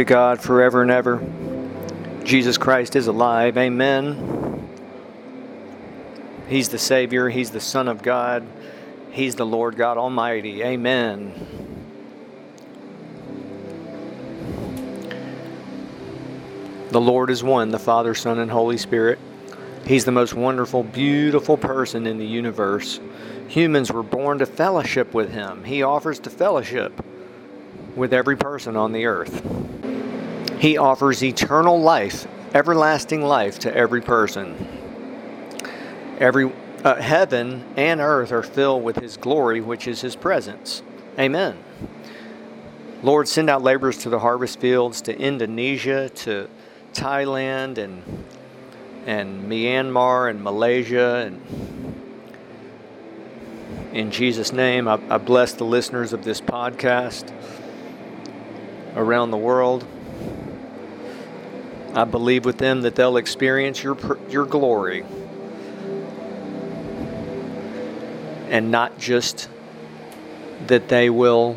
To God forever and ever. Jesus Christ is alive. Amen. He's the Savior. He's the Son of God. He's the Lord God Almighty. Amen. The Lord is one, the Father, Son, and Holy Spirit. He's the most wonderful, beautiful person in the universe. Humans were born to fellowship with Him. He offers to fellowship with every person on the earth. He offers eternal life, everlasting life to every person. Every uh, heaven and earth are filled with His glory, which is His presence. Amen. Lord, send out laborers to the harvest fields, to Indonesia, to Thailand, and and Myanmar and Malaysia and in Jesus' name, I, I bless the listeners of this podcast around the world. I believe with them that they'll experience your, your glory. And not just that they will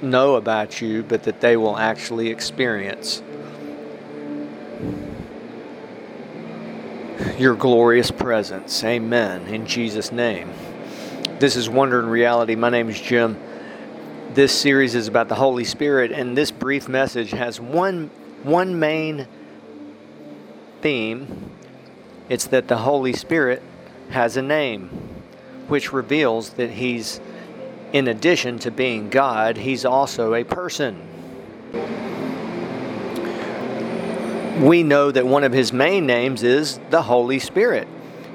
know about you, but that they will actually experience your glorious presence. Amen. In Jesus' name. This is Wonder and Reality. My name is Jim. This series is about the Holy Spirit, and this brief message has one one main theme. It's that the Holy Spirit has a name, which reveals that he's in addition to being God, he's also a person. We know that one of his main names is the Holy Spirit.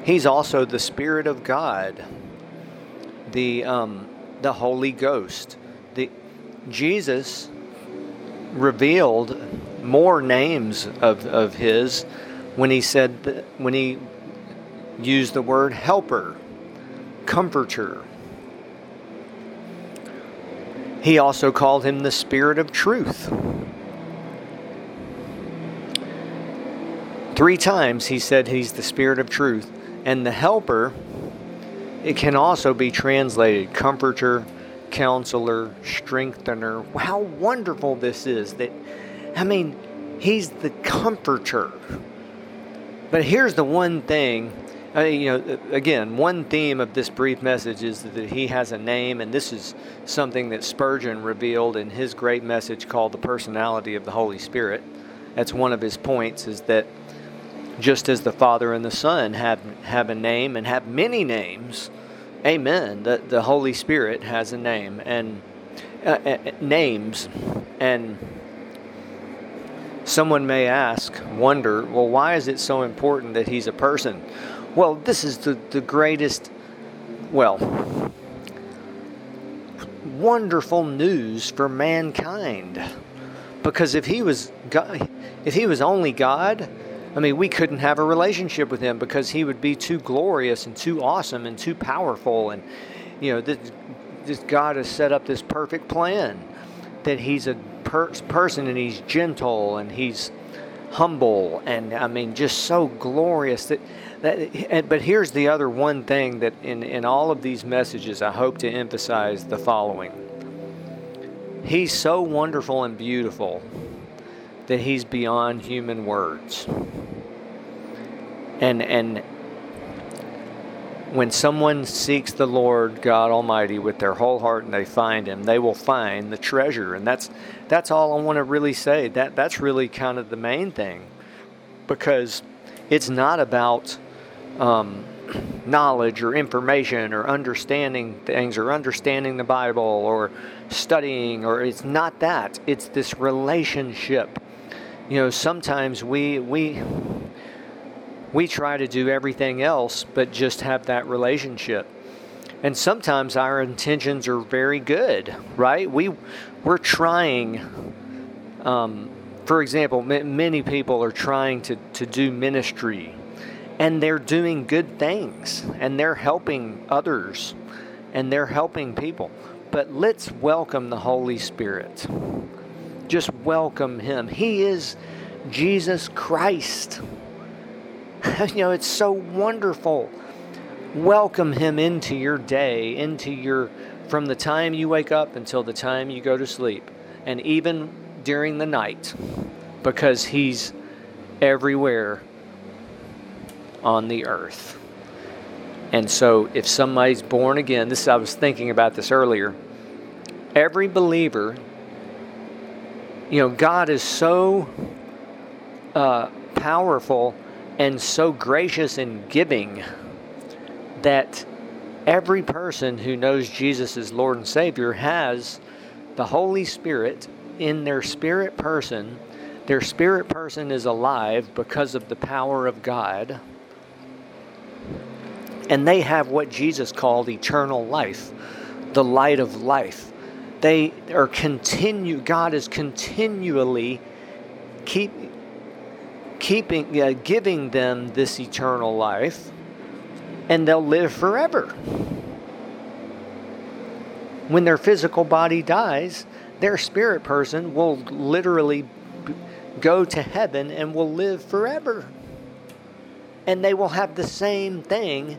He's also the Spirit of God the um, the Holy Ghost. The Jesus revealed more names of, of his when he said when he used the word helper, comforter. He also called him the Spirit of Truth. Three times he said he's the Spirit of Truth. And the Helper it can also be translated comforter, counselor, strengthener. How wonderful this is that, I mean, he's the comforter. But here's the one thing, uh, you know, again, one theme of this brief message is that he has a name, and this is something that Spurgeon revealed in his great message called The Personality of the Holy Spirit. That's one of his points, is that just as the Father and the Son have, have a name and have many names, amen, the, the Holy Spirit has a name and uh, uh, names. And someone may ask, wonder, well, why is it so important that he's a person? Well, this is the, the greatest, well, wonderful news for mankind. Because if he was God, if he was only God, I mean, we couldn't have a relationship with him because he would be too glorious and too awesome and too powerful. And, you know, this, this God has set up this perfect plan that he's a per- person and he's gentle and he's humble and, I mean, just so glorious that. That, but here's the other one thing that in, in all of these messages, I hope to emphasize the following. He's so wonderful and beautiful that he's beyond human words. And and when someone seeks the Lord God Almighty with their whole heart and they find him, they will find the treasure. And that's that's all I want to really say. That that's really kind of the main thing. Because it's not about um, knowledge or information or understanding things or understanding the Bible or studying or it's not that. It's this relationship you know, sometimes we we we try to do everything else but just have that relationship. And sometimes our intentions are very good, right? We we're trying um, for example, m- many people are trying to, to do ministry and they're doing good things and they're helping others and they're helping people. But let's welcome the Holy Spirit just welcome him. He is Jesus Christ. you know, it's so wonderful. Welcome him into your day, into your from the time you wake up until the time you go to sleep. And even during the night because he's everywhere on the earth. And so if somebody's born again, this I was thinking about this earlier. Every believer, you know, God is so uh, powerful and so gracious and giving that every person who knows Jesus as Lord and Savior has the Holy Spirit in their spirit person. Their spirit person is alive because of the power of God. And they have what Jesus called eternal life, the light of life. They are continue God is continually keep keeping uh, giving them this eternal life and they'll live forever. When their physical body dies, their spirit person will literally go to heaven and will live forever. And they will have the same thing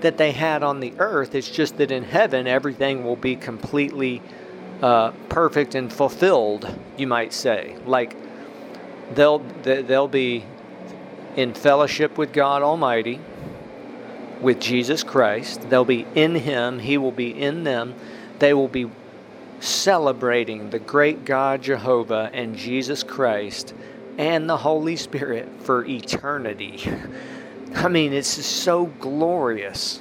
that they had on the earth. It's just that in heaven, everything will be completely uh, perfect and fulfilled, you might say. Like they'll, they'll be in fellowship with God Almighty, with Jesus Christ. They'll be in Him, He will be in them. They will be celebrating the great God Jehovah and Jesus Christ and the Holy Spirit for eternity. I mean, it's just so glorious.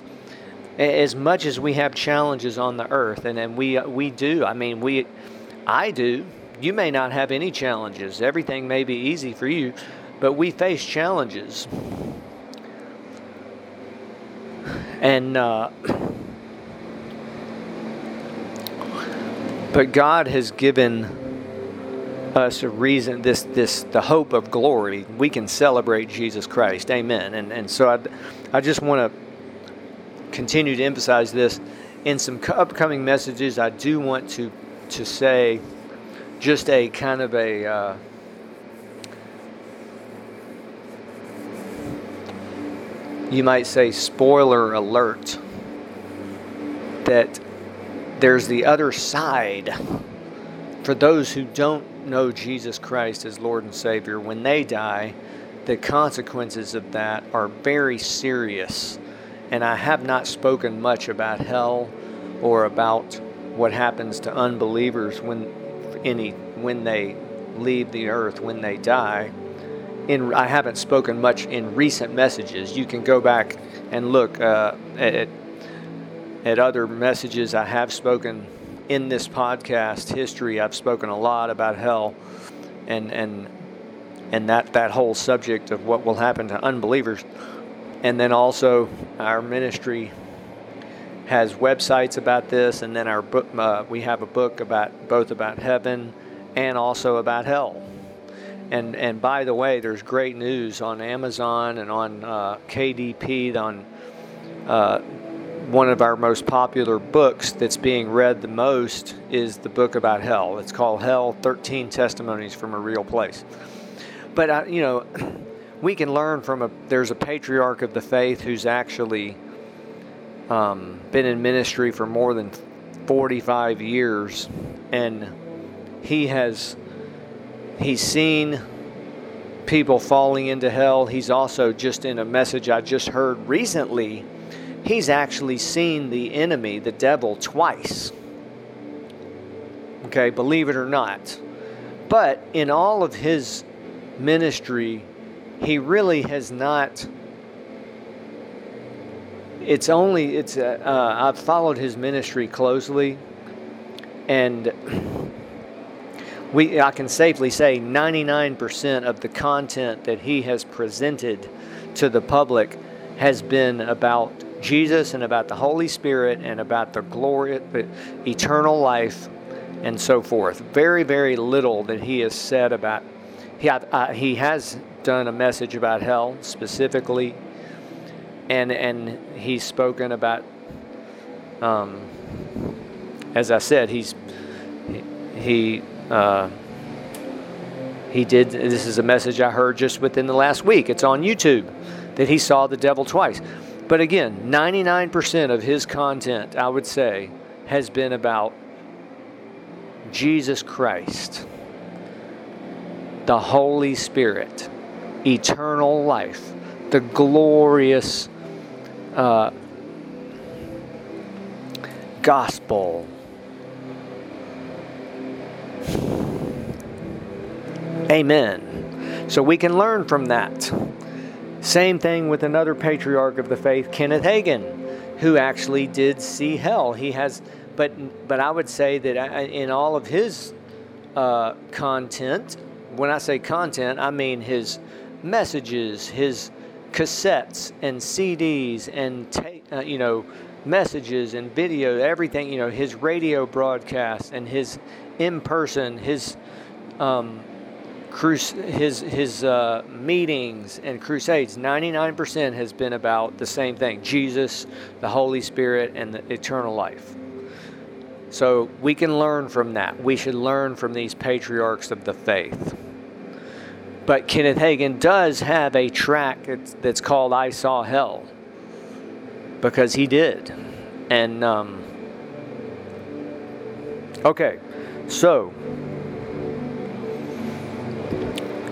As much as we have challenges on the earth, and, and we, we do, I mean, we, I do. You may not have any challenges. Everything may be easy for you, but we face challenges. And, uh, But God has given us a reason this this the hope of glory. We can celebrate jesus christ. Amen. And and so i, I just want to continue to emphasize this. In some upcoming messages i do want to to say just a kind of a uh, you might say spoiler alert that there's the other side for those who don't know Jesus Christ as Lord and Savior. When they die, the consequences of that are very serious. And I have not spoken much about hell or about what happens to unbelievers when any when they leave the earth when they die. In, I haven't spoken much in recent messages. You can go back and look uh, at at other messages I have spoken in this podcast history, I've spoken a lot about hell and and and that, that whole subject of what will happen to unbelievers. And then also our ministry has websites about this, and then our book uh, we have a book about both about heaven and also about hell. And and by the way, there's great news on Amazon and on uh, KDP on uh, one of our most popular books that's being read the most is the book about hell. It's called Hell 13 Testimonies from a Real Place. But, uh, you know, we can learn from a, there's a patriarch of the faith who's actually um, been in ministry for more than 45 years, and he has, he's seen people falling into hell. He's also just in a message I just heard recently he's actually seen the enemy, the devil, twice. Okay, believe it or not. But in all of his ministry, he really has not. It's only, it's, uh, uh, I've followed his ministry closely, and we, I can safely say 99% of the content that he has presented to the public has been about Jesus and about the Holy Spirit and about the glory, the eternal life, and so forth. Very, very little that he has said about. He, uh, he has done a message about hell specifically, and and he's spoken about. Um, as I said, he's he. Uh, he did. This is a message I heard just within the last week. It's on YouTube that he saw the devil twice. But again, 99% of his content, I would say, has been about Jesus Christ. the Holy Spirit, eternal life, the glorious uh, gospel. Amen. So we can learn from that. Same thing with another patriarch of the faith, Kenneth Hagin, who actually did see hell. He has, but but I would say that in all of his uh, content, when I say content, I mean his messages, his cassettes and CDs and ta- uh, you know messages and video, everything. You know his radio broadcasts and his in person, his um, his his uh, meetings and crusades. Ninety nine percent has been about the same thing: Jesus, the Holy Spirit, and the eternal life. So we can learn from that. We should learn from these patriarchs of the faith. But Kenneth Hagin does have a track that's called I Saw Hell because he did. And, um, okay, so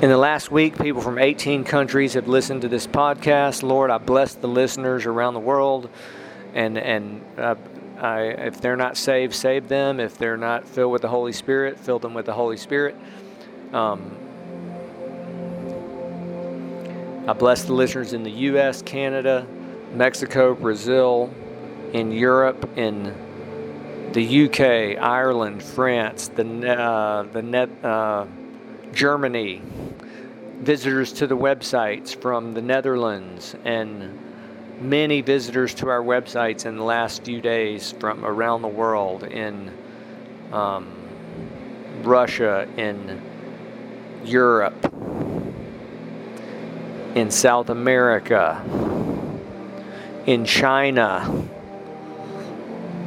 in the last week, people from 18 countries have listened to this podcast. Lord, I bless the listeners around the world. And, and uh, I, if they're not saved, save them. If they're not filled with the Holy Spirit, fill them with the Holy Spirit. Um, I bless the listeners in the U.S., Canada, Mexico, Brazil, in Europe, in the U.K., Ireland, France, the uh, the net, uh, Germany. Visitors to the websites from the Netherlands and many visitors to our websites in the last few days from around the world in um, Russia, in Europe, in South America, in China.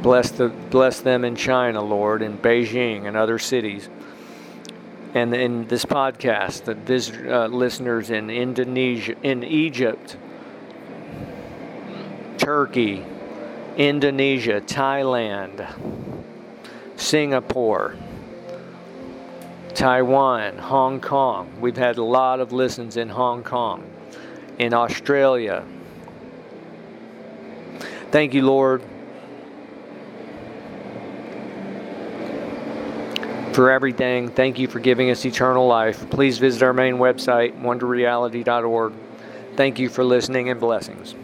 Bless, the, bless them in China, Lord, in Beijing and other cities. And in this podcast, the visit, uh, listeners in Indonesia, in Egypt, Turkey, Indonesia, Thailand, Singapore, Taiwan, Hong Kong. We've had a lot of listens in Hong Kong, in Australia. Thank you, Lord, for everything. Thank you for giving us eternal life. Please visit our main website, wonderreality.org. Thank you for listening and blessings.